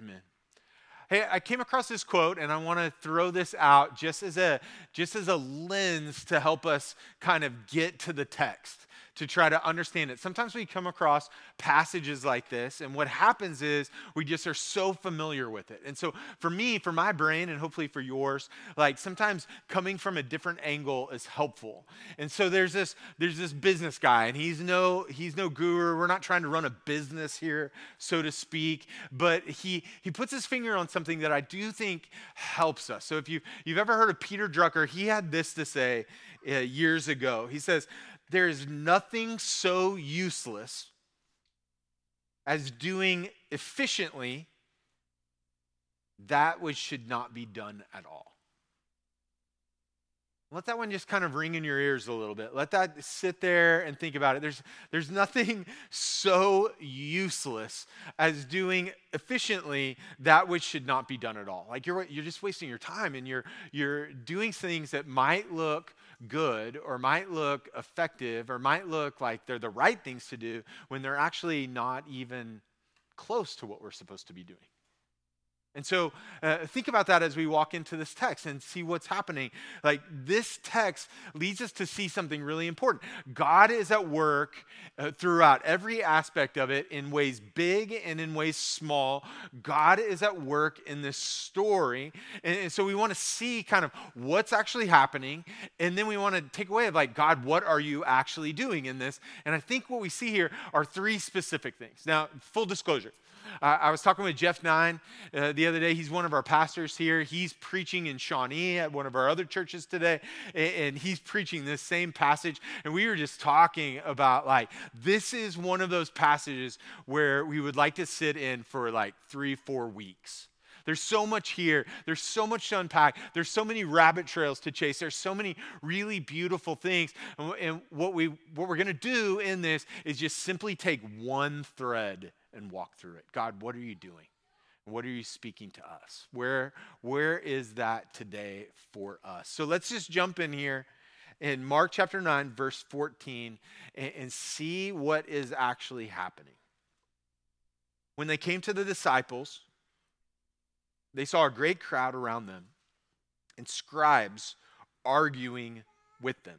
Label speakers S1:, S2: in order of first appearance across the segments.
S1: Amen. Hey, I came across this quote and I want to throw this out just as a just as a lens to help us kind of get to the text to try to understand it. Sometimes we come across passages like this, and what happens is we just are so familiar with it. And so, for me, for my brain, and hopefully for yours, like sometimes coming from a different angle is helpful. And so there's this there's this business guy, and he's no he's no guru. We're not trying to run a business here, so to speak, but he he puts his finger on something that I do think helps us. So if you you've ever heard of Peter Drucker, he had this to say uh, years ago. He says there is nothing so useless as doing efficiently that which should not be done at all. Let that one just kind of ring in your ears a little bit. Let that sit there and think about it. There's, there's nothing so useless as doing efficiently that which should not be done at all. Like you're, you're just wasting your time and you're, you're doing things that might look good or might look effective or might look like they're the right things to do when they're actually not even close to what we're supposed to be doing. And so uh, think about that as we walk into this text and see what's happening. Like this text leads us to see something really important. God is at work uh, throughout every aspect of it in ways big and in ways small. God is at work in this story. And, and so we want to see kind of what's actually happening. And then we want to take away of like, God, what are you actually doing in this? And I think what we see here are three specific things. Now, full disclosure. Uh, I was talking with Jeff Nine uh, the other day. He's one of our pastors here. He's preaching in Shawnee at one of our other churches today, and, and he's preaching this same passage. And we were just talking about like, this is one of those passages where we would like to sit in for like three, four weeks. There's so much here. There's so much to unpack. There's so many rabbit trails to chase. There's so many really beautiful things. And, and what, we, what we're going to do in this is just simply take one thread and walk through it. God, what are you doing? What are you speaking to us? Where, where is that today for us? So let's just jump in here in Mark chapter 9, verse 14, and, and see what is actually happening. When they came to the disciples, they saw a great crowd around them and scribes arguing with them.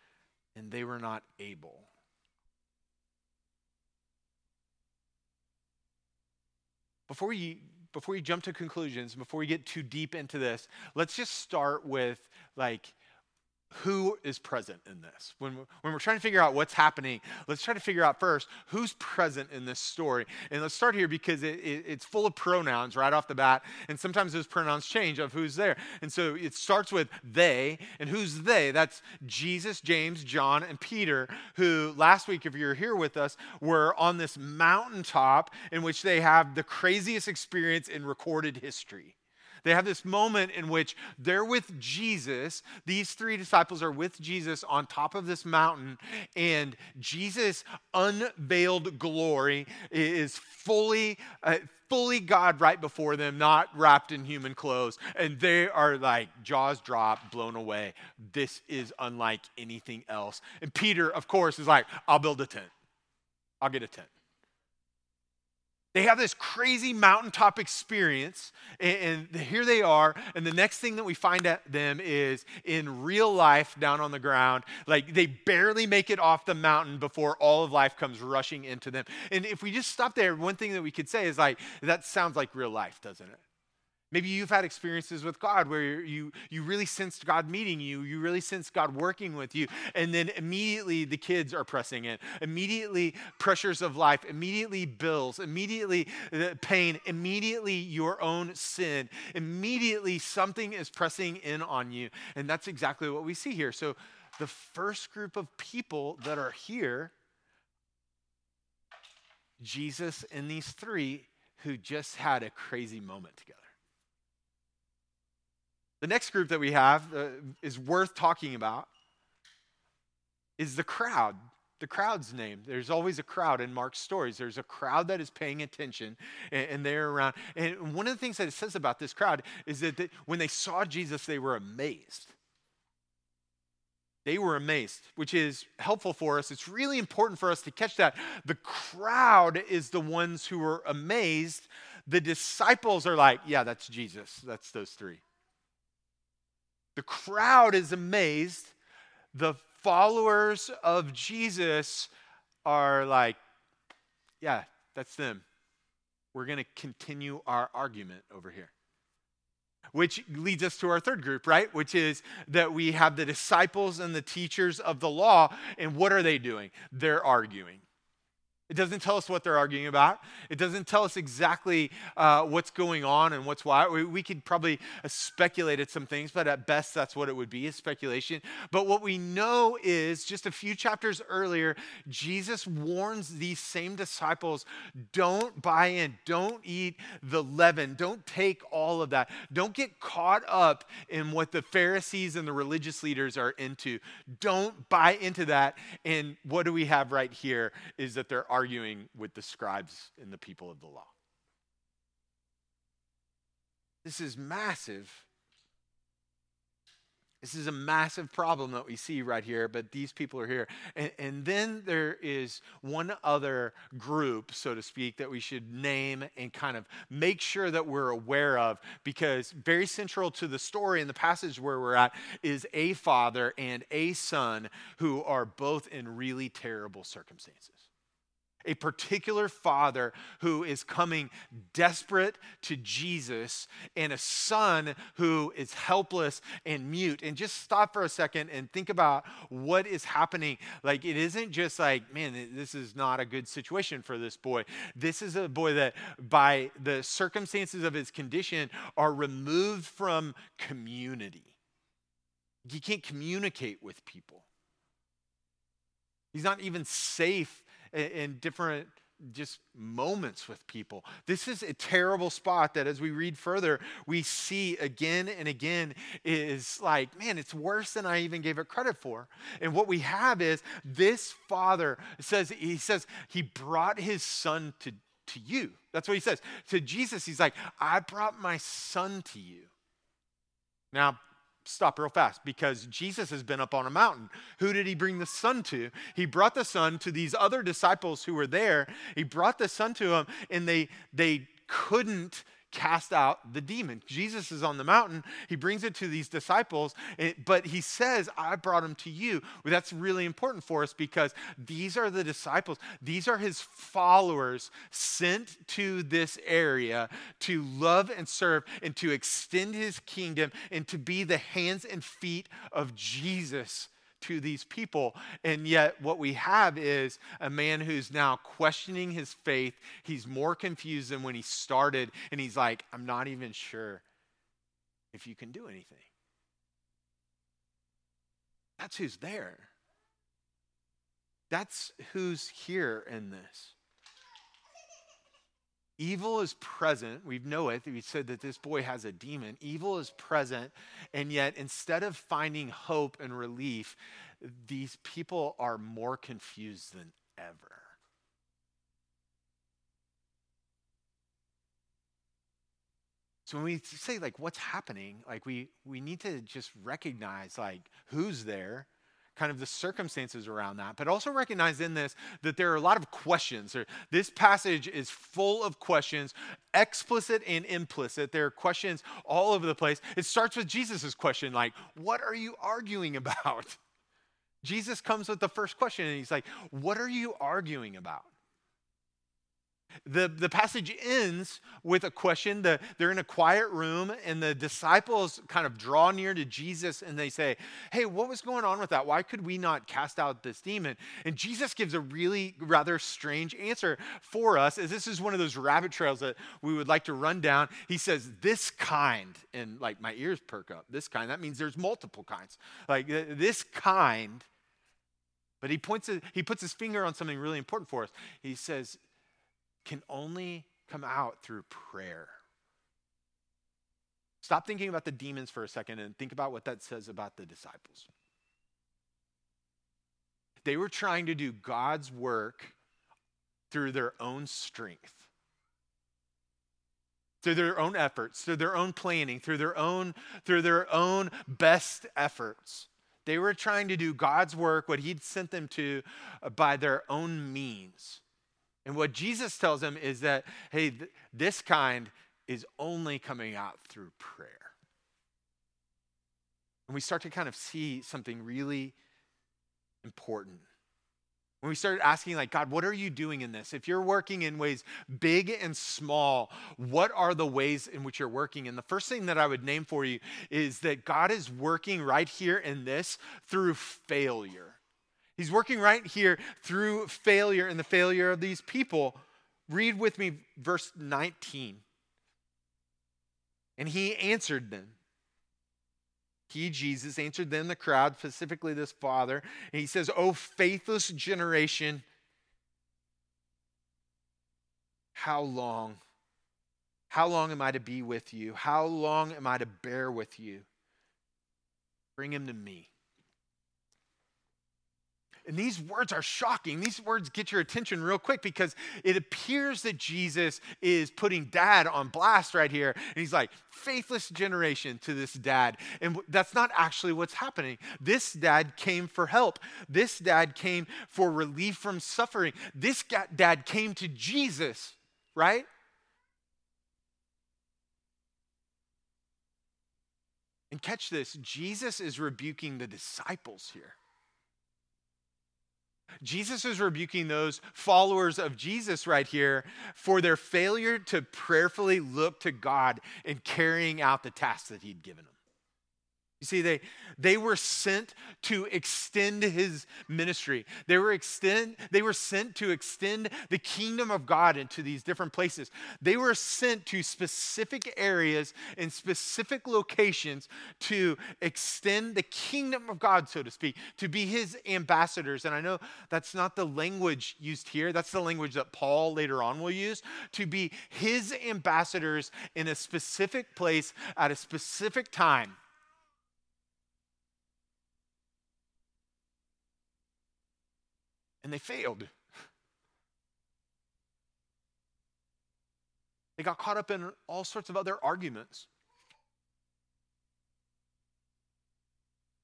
S1: and they were not able. Before we before we jump to conclusions, before we get too deep into this, let's just start with like who is present in this. When, when we're trying to figure out what's happening, let's try to figure out first who's present in this story. And let's start here because it, it, it's full of pronouns right off the bat. And sometimes those pronouns change of who's there. And so it starts with they. And who's they? That's Jesus, James, John, and Peter, who last week, if you're here with us, were on this mountaintop in which they have the craziest experience in recorded history. They have this moment in which they're with Jesus. These three disciples are with Jesus on top of this mountain, and Jesus' unveiled glory is fully. Uh, fully God right before them, not wrapped in human clothes. And they are like jaws dropped, blown away. This is unlike anything else. And Peter, of course, is like, I'll build a tent. I'll get a tent. They have this crazy mountaintop experience, and, and, here they are. And the next thing that we find at them is in real life down on the ground, like they barely make it off the mountain before all of life comes rushing into them. And if we just stop there, one thing that we could say is like, that sounds like real life, doesn't it? Maybe you've had experiences with God where you, you really sensed God meeting you, you really sensed God working with you, and then immediately the kids are pressing in. Immediately, pressures of life, immediately, bills, immediately, the pain, immediately, your own sin. Immediately, something is pressing in on you. And that's exactly what we see here. So, the first group of people that are here, Jesus and these three, who just had a crazy moment together. The next group that we have uh, is worth talking about is the crowd. The crowd's name. There's always a crowd in Mark's stories. There's a crowd that is paying attention and, and they're around. And one of the things that it says about this crowd is that they, when they saw Jesus, they were amazed. They were amazed, which is helpful for us. It's really important for us to catch that. The crowd is the ones who are amazed. The disciples are like, yeah, that's Jesus. That's those three. The crowd is amazed. The followers of Jesus are like, yeah, that's them. We're going to continue our argument over here. Which leads us to our third group, right? Which is that we have the disciples and the teachers of the law. And what are they doing? They're arguing. It doesn't tell us what they're arguing about. It doesn't tell us exactly uh, what's going on and what's why. We, we could probably uh, speculate at some things, but at best, that's what it would be, is speculation. But what we know is just a few chapters earlier, Jesus warns these same disciples don't buy in, don't eat the leaven, don't take all of that. Don't get caught up in what the Pharisees and the religious leaders are into. Don't buy into that. And what do we have right here is that they're arguing arguing with the scribes and the people of the law. This is massive. This is a massive problem that we see right here, but these people are here. And, and, then there is one other group, so to speak, that we should name and kind of make sure that we're aware of, because very central to the story in the passage where we're at is a father and a son who are both in really terrible circumstances a particular father who is coming desperate to Jesus, and a son who is helpless and mute. And just stop for a second and think about what is happening. Like, it isn't just like, man, this is not a good situation for this boy. This is a boy that, by the circumstances of his condition, are removed from community. He can't communicate with people. He's not even safe in different just moments with people. This is a terrible spot that as we read further, we see again and again is like, man, it's worse than I even gave it credit for. And what we have is this father says, he says, he brought his son to, to you. That's what he says. To Jesus, he's like, I brought my son to you. Now, stop real fast because Jesus has been up on a mountain. Who did he bring the son to? He brought the son to these other disciples who were there. He brought the son to them and they they couldn't cast out the demon. Jesus is on the mountain. He brings it to these disciples, eh, but he says, I brought him to you. Well, that's really important for us because these are the disciples. These are his followers sent to this area to love and serve and to extend his kingdom and to be the hands and feet of Jesus to these people. And yet, what we have is a man who's now questioning his faith. He's more confused than when he started. And he's like, I'm not even sure if you can do anything. That's who's there. That's who's here in this. Evil is present. We know it. We said that this boy has a demon. Evil is present. And yet, instead of finding hope and relief, these people are more confused than ever. So when we say like what's happening, like we we need to just recognize like who's there kind of the circumstances around that, but also recognize in this that there are a lot of questions. This passage is full of questions, explicit and implicit. There are questions all over the place. It starts with Jesus' question, like, What are you arguing about? Jesus comes with the first question and he's like, What are you arguing about? The, the passage ends with a question. The, they're in a quiet room, and the disciples kind of draw near to Jesus and they say, Hey, what was going on with that? Why could we not cast out this demon? And Jesus gives a really rather strange answer for us, as this is one of those rabbit trails that we would like to run down. He says, This kind, and like my ears perk up, this kind, that means there's multiple kinds. Like this kind. But he points, he puts his finger on something really important for us. He says, can only come out through prayer. Stop thinking about the demons for a second and think about what that says about the disciples. They were trying to do God's work through their own strength, through their own efforts, through their own planning, through their own, through their own best efforts. They were trying to do God's work, what He'd sent them to, by their own means. And what Jesus tells them is that, hey, th- this kind is only coming out through prayer. And we start to kind of see something really important. When we start asking, like, God, what are you doing in this? If you're working in ways big and small, what are the ways in which you're working? And the first thing that I would name for you is that God is working right here in this through failure. He's working right here through failure and the failure of these people. Read with me verse 19. And he answered them. He, Jesus, answered them, the crowd, specifically this father. And he says, Oh, faithless generation, how long? How long am I to be with you? How long am I to bear with you? Bring him to me. And these words are shocking. These words get your attention real quick because it appears that Jesus is putting dad on blast right here. And he's like, faithless generation to this dad. And that's not actually what's happening. This dad came for help. This dad came for relief from suffering. This dad came to Jesus, right? And catch this Jesus is rebuking the disciples here. Jesus is rebuking those followers of Jesus right here for their failure to prayerfully look to God in carrying out the task that He'd given them. You see, they, they were sent to extend his ministry. They were, extend, they were sent to extend the kingdom of God into these different places. They were sent to specific areas and specific locations to extend the kingdom of God, so to speak, to be his ambassadors. And I know that's not the language used here, that's the language that Paul later on will use to be his ambassadors in a specific place at a specific time and they failed. They got caught up in all sorts of other arguments.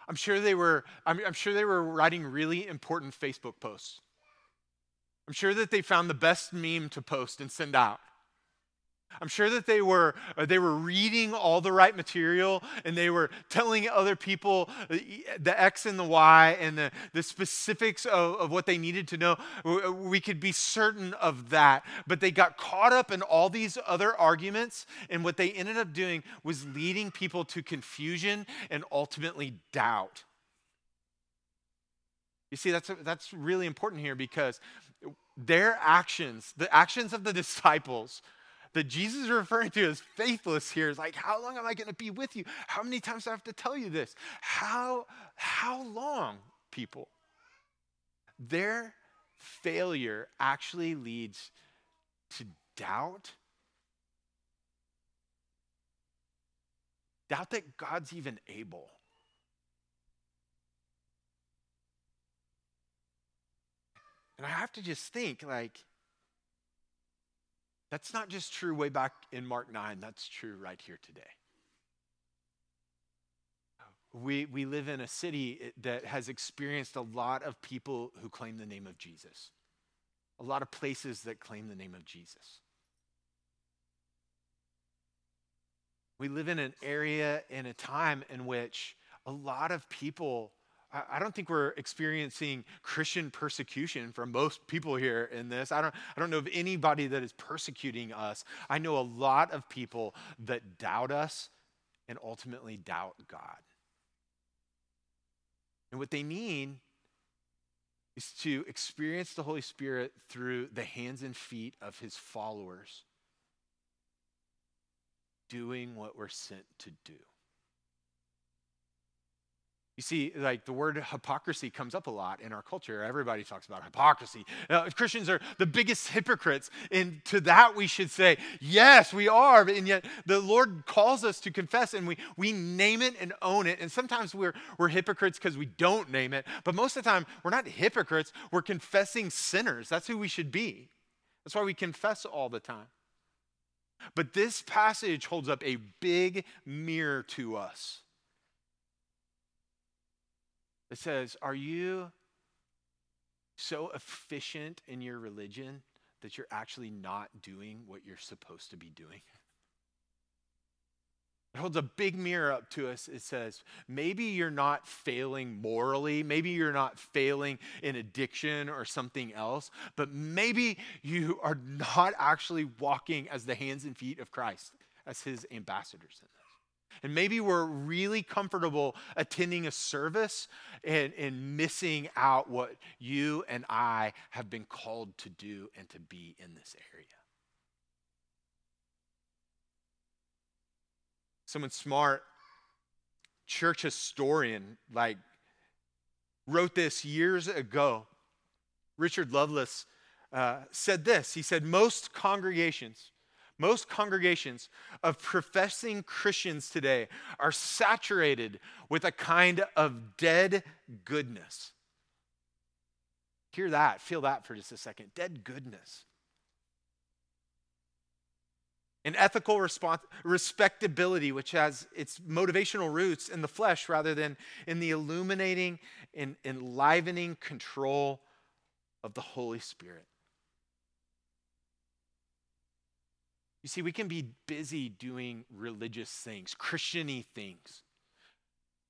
S1: I'm sure they were I'm, I'm, sure they were writing really important Facebook posts. I'm sure that they found the best meme to post and send out. I'm sure that they were, uh, they were reading all the right material and they were telling other people uh, the X and the Y and the, the specifics of, of what they needed to know. Uh, we could be certain of that. But they got caught up in all these other arguments, and what they ended up doing was leading people to confusion and ultimately doubt. You see, that's, that's really important here because their actions, the actions of the disciples, that Jesus is referring to as faithless here is like, how long am I going to be with you? How many times do I have to tell you this? How, how long, people? Their failure actually leads to doubt. Doubt that God's even able. And I have to just think, like, that's not just true way back in Mark 9, that's true right here today. We, we live in a city eh, that has experienced a lot of people who claim the name of Jesus, a lot of places that claim the name of Jesus. We live in an area in a time in which a lot of people I don't think we're experiencing Christian persecution from most people here in this. I don't, I don't know of anybody that is persecuting us. I know a lot of people that doubt us and ultimately doubt God. And what they need is to experience the Holy Spirit through the hands and feet of his followers, doing what we're sent to do. You see, like the word hypocrisy comes up a lot in our culture. Everybody talks about hypocrisy. Christians are the biggest hypocrites. And to that, we should say, yes, we are. And yet, the Lord calls us to confess, and we, we name it and own it. And sometimes we're, we're hypocrites because we don't name it. But most of the time, we're not hypocrites. We're confessing sinners. That's who we should be. That's why we confess all the time. But this passage holds up a big mirror to us that says, Are you so efficient in your religion that you're actually not doing what you're supposed to be doing? It holds a big mirror up to us. It says, maybe you're not failing morally. Maybe you're not failing in addiction or something else, but maybe you are not actually walking as the hands and feet of Christ, as his ambassadors in and maybe we're really comfortable attending a service and, and missing out what you and I have been called to do and to be in this area. Someone smart, church historian, like, wrote this years ago. Richard Lovelace uh, said this. He said, Most congregations, most congregations of professing Christians today are saturated with a kind of dead goodness. Hear that, feel that for just a second. Dead goodness. An ethical respectability, which has its motivational roots in the flesh rather than in the illuminating and enlivening control of the Holy Spirit. You see, we can be busy doing religious things, Christiany things.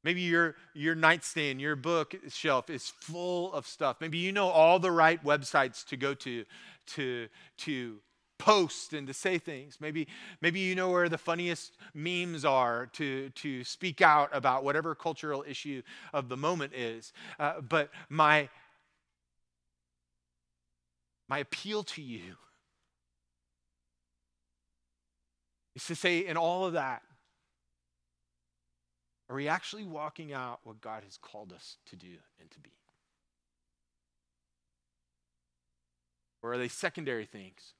S1: Maybe your, your nightstand, your bookshelf is full of stuff. Maybe you know all the right websites to go to to, to post and to say things. Maybe, maybe you know where the funniest memes are to, to speak out about whatever cultural issue of the moment is. Uh, but my, my appeal to you is to say, in all of that, are we actually walking out what God has called us to do and to be? Or are they secondary things?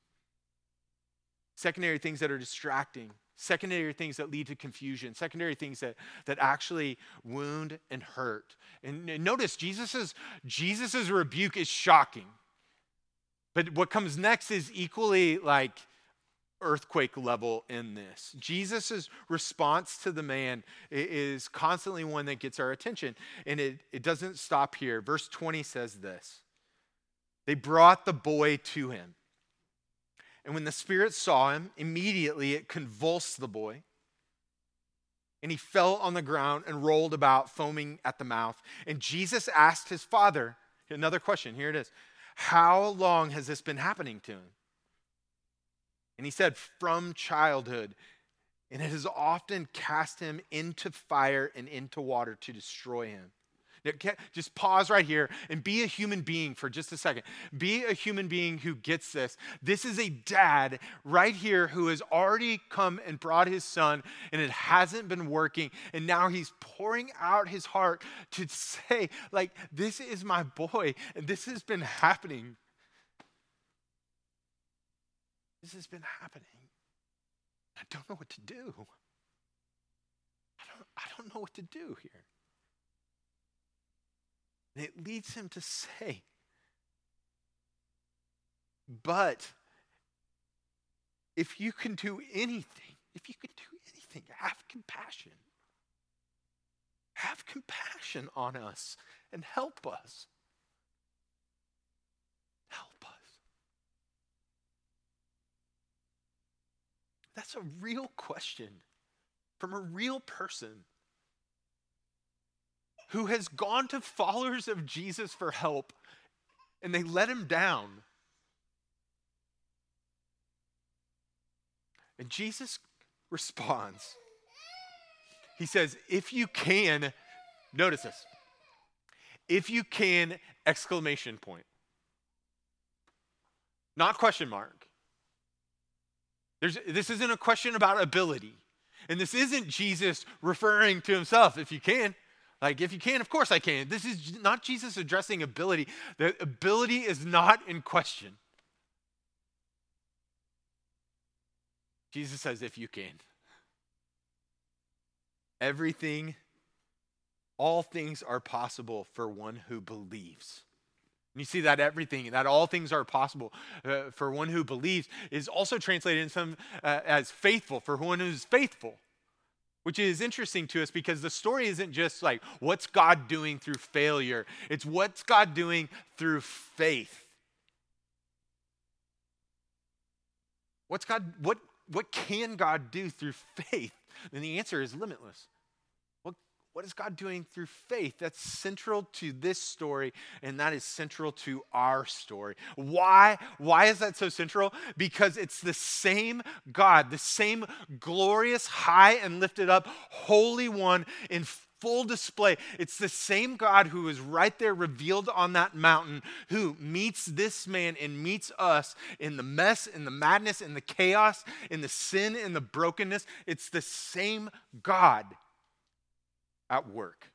S1: Secondary things that are distracting, secondary things that lead to confusion, secondary things that, that actually wound and hurt. And, and notice Jesus's, Jesus's rebuke is shocking. But what comes next is equally like earthquake level in this. Jesus' response to the man is constantly one that gets our attention. And it, it doesn't stop here. Verse 20 says this They brought the boy to him. And when the spirit saw him, immediately it convulsed the boy. And he fell on the ground and rolled about, foaming at the mouth. And Jesus asked his father, another question, here it is How long has this been happening to him? And he said, from childhood. And it has often cast him into fire and into water to destroy him. Now, just pause right here and be a human being for just a second. Be a human being who gets this. This is a dad right here who has already come and brought his son, and it hasn't been working. And now he's pouring out his heart to say, like, this is my boy, and this has been happening this has been happening. I don't know what to do. I don't, I don't know what to do here. And it leads him to say, but if you can do anything, if you can do anything, have compassion. Have compassion on us and help us. That's a real question from a real person who has gone to followers of Jesus for help and they let him down. And Jesus responds. He says, If you can, notice this. If you can, exclamation point. Not question mark. There's, this isn't a question about ability. And this isn't Jesus referring to himself, if you can. Like, if you can, of course I can. This is not Jesus addressing ability. The ability is not in question. Jesus says, if you can. Everything, all things are possible for one who believes. And you see that everything, that all things are possible uh, for one who believes, is also translated in some uh, as faithful, for one who's faithful which is interesting to us because the story isn't just like what's God doing through failure, it's what's God doing through faith. What's God what what can God do through faith? And the answer is limitless. What is God doing through faith? That's central to this story, and that is central to our story. Why? Why is that so central? Because it's the same God, the same glorious, high and lifted up, holy one in full display. It's the same God who is right there revealed on that mountain who meets this man and meets us in the mess, in the madness, in the chaos, in the sin, in the brokenness. It's the same God at work.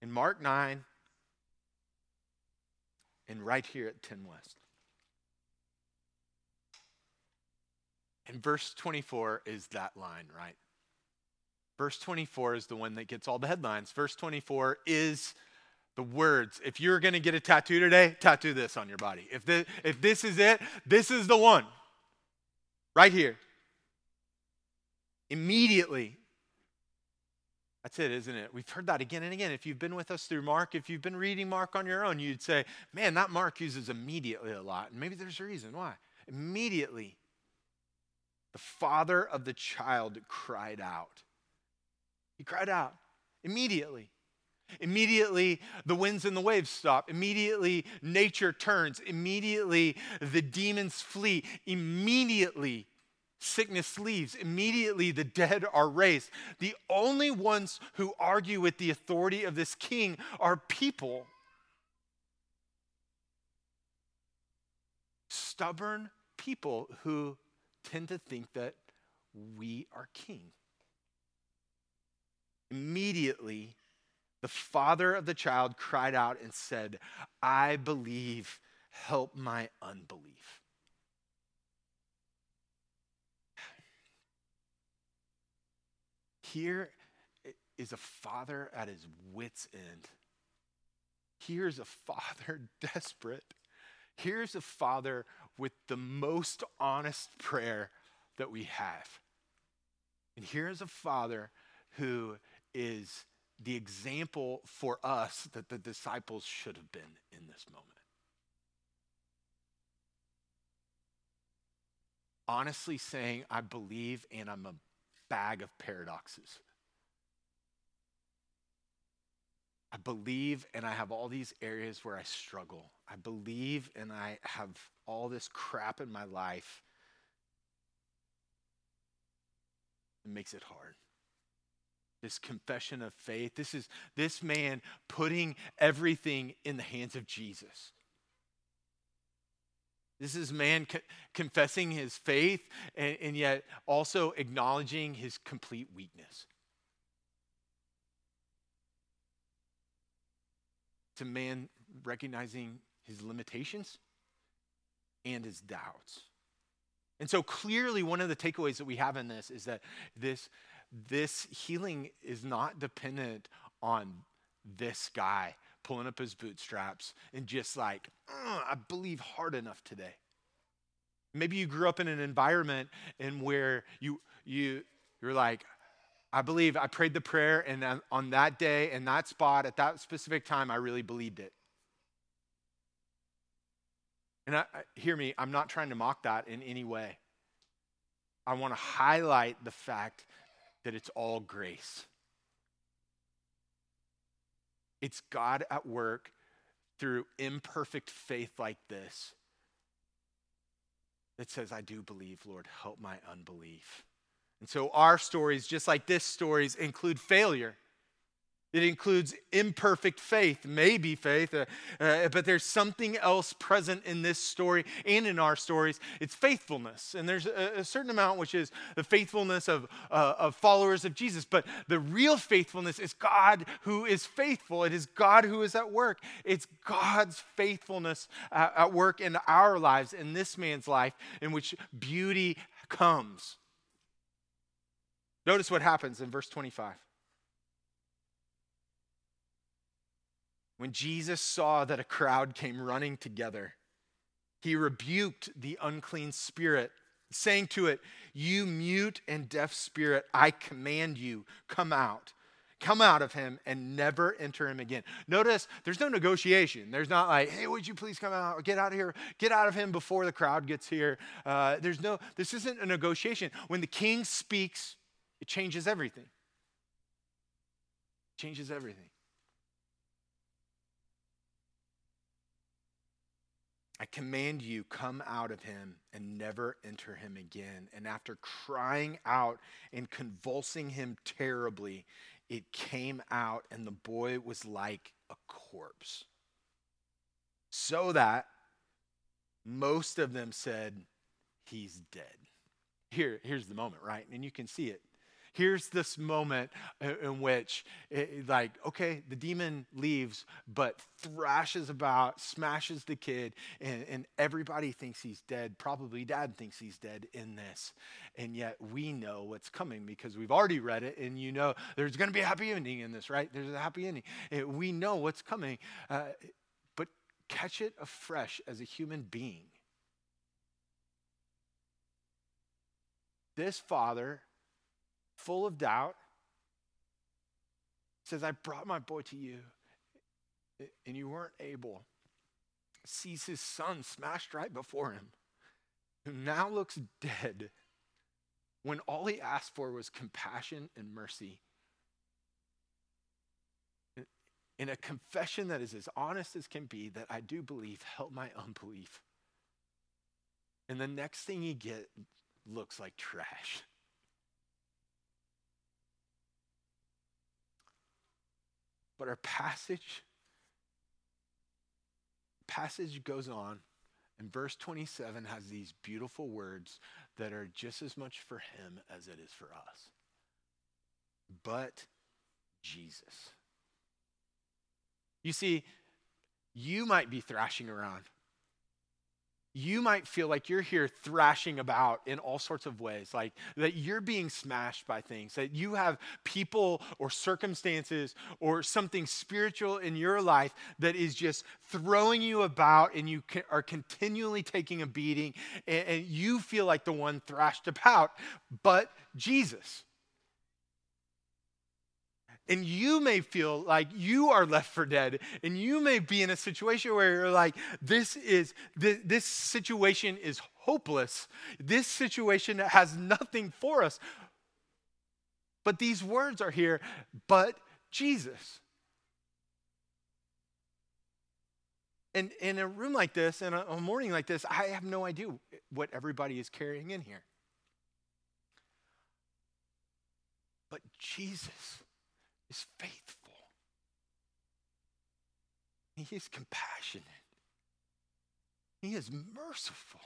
S1: In Mark 9, and right here at 10 West. And verse 24 is that line, right? Verse 24 is the one that gets all the headlines. Verse 24 is the words. If you're going to get a tattoo today, tattoo this on your body. If, the, if this is it, this is the one. Right here. Immediately, that's it, isn't it? We've heard that again and again. If you've been with us through Mark, if you've been reading Mark on your own, you'd say, man, that Mark uses immediately a lot. And maybe there's a reason why. Immediately, the father of the child cried out. He cried out immediately. Immediately, the winds and the waves stop. Immediately, nature turns. Immediately, the demons flee. Immediately, sickness leaves. Immediately, the dead are raised. The only ones who argue with the authority of this king are people. Stubborn people who tend to think that we are king. Immediately, the father of the child cried out and said, I believe, help my unbelief. Here is a father at his wits' end. Here's a father desperate. Here's a father with the most honest prayer that we have. And here's a father who is the example for us that the disciples should have been in this moment. Honestly saying, I believe and I'm a bag of paradoxes. I believe and I have all these areas where I struggle. I believe and I have all this crap in my life. It makes it hard. This confession of faith. This is this man putting everything in the hands of Jesus. This is man co- confessing his faith and, and yet also acknowledging his complete weakness. To man recognizing his limitations and his doubts. And so clearly, one of the takeaways that we have in this is that this, this healing is not dependent on this guy pulling up his bootstraps and just like, uh, I believe hard enough today. Maybe you grew up in an environment and where you you you're like, I believe I prayed the prayer, and on that day, in that spot, at that specific time, I really believed it. And I, hear me, I'm not trying to mock that in any way. I want to highlight the fact that it's all grace. It's God at work through imperfect faith like this that says, I do believe, Lord, help my unbelief. And so our stories, just like this stories, include failure. It includes imperfect faith, maybe faith, uh, uh, but there's something else present in this story and in our stories. It's faithfulness. And there's a, a certain amount which is the faithfulness of, uh, of followers of Jesus. But the real faithfulness is God who is faithful. It is God who is at work. It's God's faithfulness at, at work in our lives, in this man's life, in which beauty comes. Notice what happens in verse 25. When Jesus saw that a crowd came running together, he rebuked the unclean spirit, saying to it, You mute and deaf spirit, I command you, come out. Come out of him and never enter him again. Notice there's no negotiation. There's not like, hey, would you please come out? Get out of here. Get out of him before the crowd gets here. Uh, there's no, this isn't a negotiation. When the king speaks, it changes everything. It changes everything. I command you, come out of him and never enter him again. And after crying out and convulsing him terribly, it came out, and the boy was like a corpse. So that most of them said, He's dead. Here, here's the moment, right? And you can see it here's this moment in which, it, like, okay, the demon leaves, but thrashes about, smashes the kid, and, and everybody thinks he's dead. Probably dad thinks he's dead in this. And yet we know what's coming because we've already read it, and you know there's going to be a happy ending in this, right? There's a happy ending. And we know what's coming. Uh, but catch it afresh as a human being. This father full of doubt, says, I brought my boy to you, and you weren't able. Sees his son smashed right before him, who now looks dead, when all he asked for was compassion and mercy. In a confession that is as honest as can be, that I do believe, help my unbelief. And the next thing you get looks like trash. But our passage passage goes on, and verse 27 has these beautiful words that are just as much for him as it is for us. But Jesus. You see, you might be thrashing around you might feel like you're here thrashing about in all sorts of ways, like that you're being smashed by things, that you have people or circumstances or something spiritual in your life that is just throwing you about and you are continually taking a beating and, you feel like the one thrashed about, but Jesus. And you may feel like you are left for dead. And you may be in a situation where you're like, this is this, this situation is hopeless. This situation has nothing for us. But these words are here, but Jesus. And in a room like this, in a, a morning like this, I have no idea what everybody is carrying in here. But Jesus is faithful. He is compassionate. He is merciful.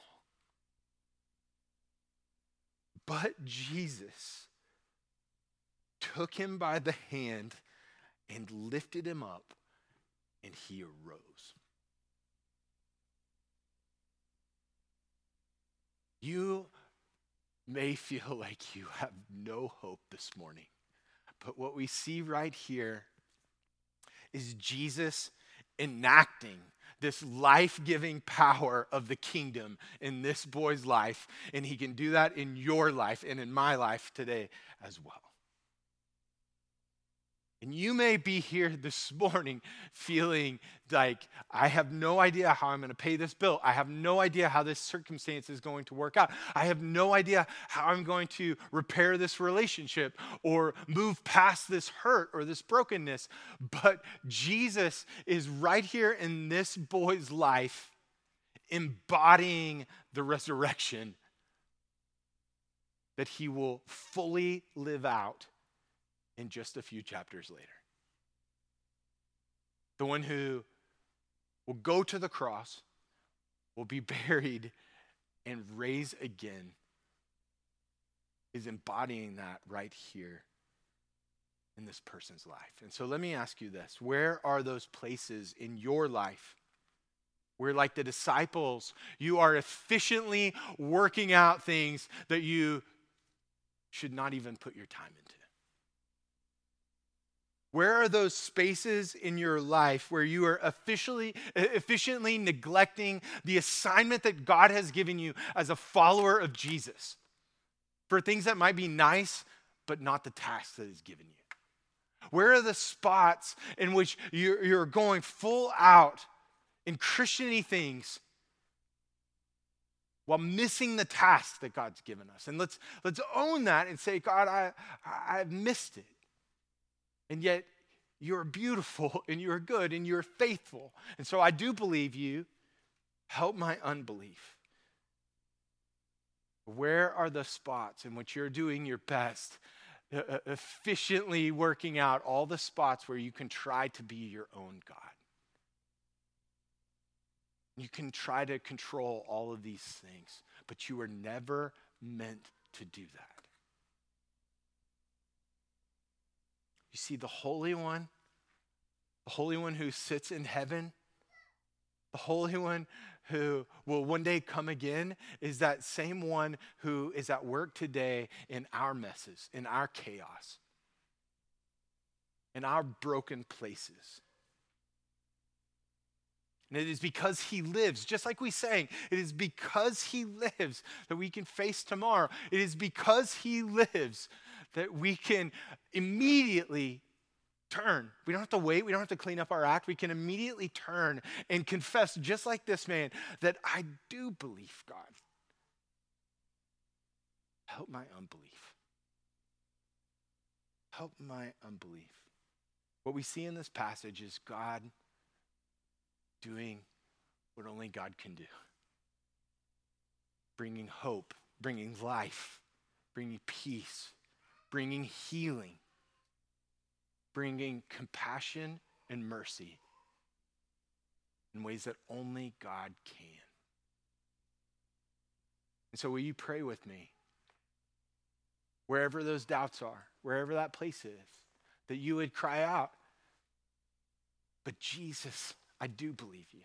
S1: But Jesus took him by the hand and lifted him up, and he arose. You may feel like you have no hope this morning. But what we see right here is Jesus enacting this life giving power of the kingdom in this boy's life. And he can do that in your life and in my life today as well. And you may be here this morning feeling like, I have no idea how I'm going to pay this bill. I have no idea how this circumstance is going to work out. I have no idea how I'm going to repair this relationship or move past this hurt or this brokenness. But Jesus is right here in this boy's life, embodying the resurrection that he will fully live out in just a few chapters later. the one who will go to the cross, will be buried, and raise again, is embodying that right here in this person's life. And so let me ask you this where are those places in your life? Where, like the disciples, you are efficiently working out things that you should not even put your time into. Where are those spaces in your life where you are officially, efficiently neglecting the assignment that God has given you as a follower of Jesus for things that might be nice, but not the task that He's given you? Where are the spots in which you're, going full out in Christiany things while missing the task that God's given us? And let's, let's own that and say, God, I, I've missed it. And yet, you're beautiful and you're good and you're faithful. And so I do believe you. Help my unbelief. Where are the spots in which you're doing your best, efficiently working out all the spots where you can try to be your own God? You can try to control all of these things, but you were never meant to do that. You see, the Holy One, the Holy One who sits in heaven, the Holy One who will one day come again, is that same one who is at work today in our messes, in our chaos, in our broken places. And it is because he lives, just like we sang, it is because he lives that we can face tomorrow. It is because he lives that we can immediately turn. We don't have to wait. We don't have to clean up our act. We can immediately turn and confess, just like this man, that I do believe God. Help my unbelief. Help my unbelief. What we see in this passage is God doing what only God can do bringing hope, bringing life, bringing peace bringing healing, bringing compassion and mercy in ways that only God can. And so, will you pray with me? Wherever those doubts are, wherever that place is, that you would cry out, But Jesus, I do believe you.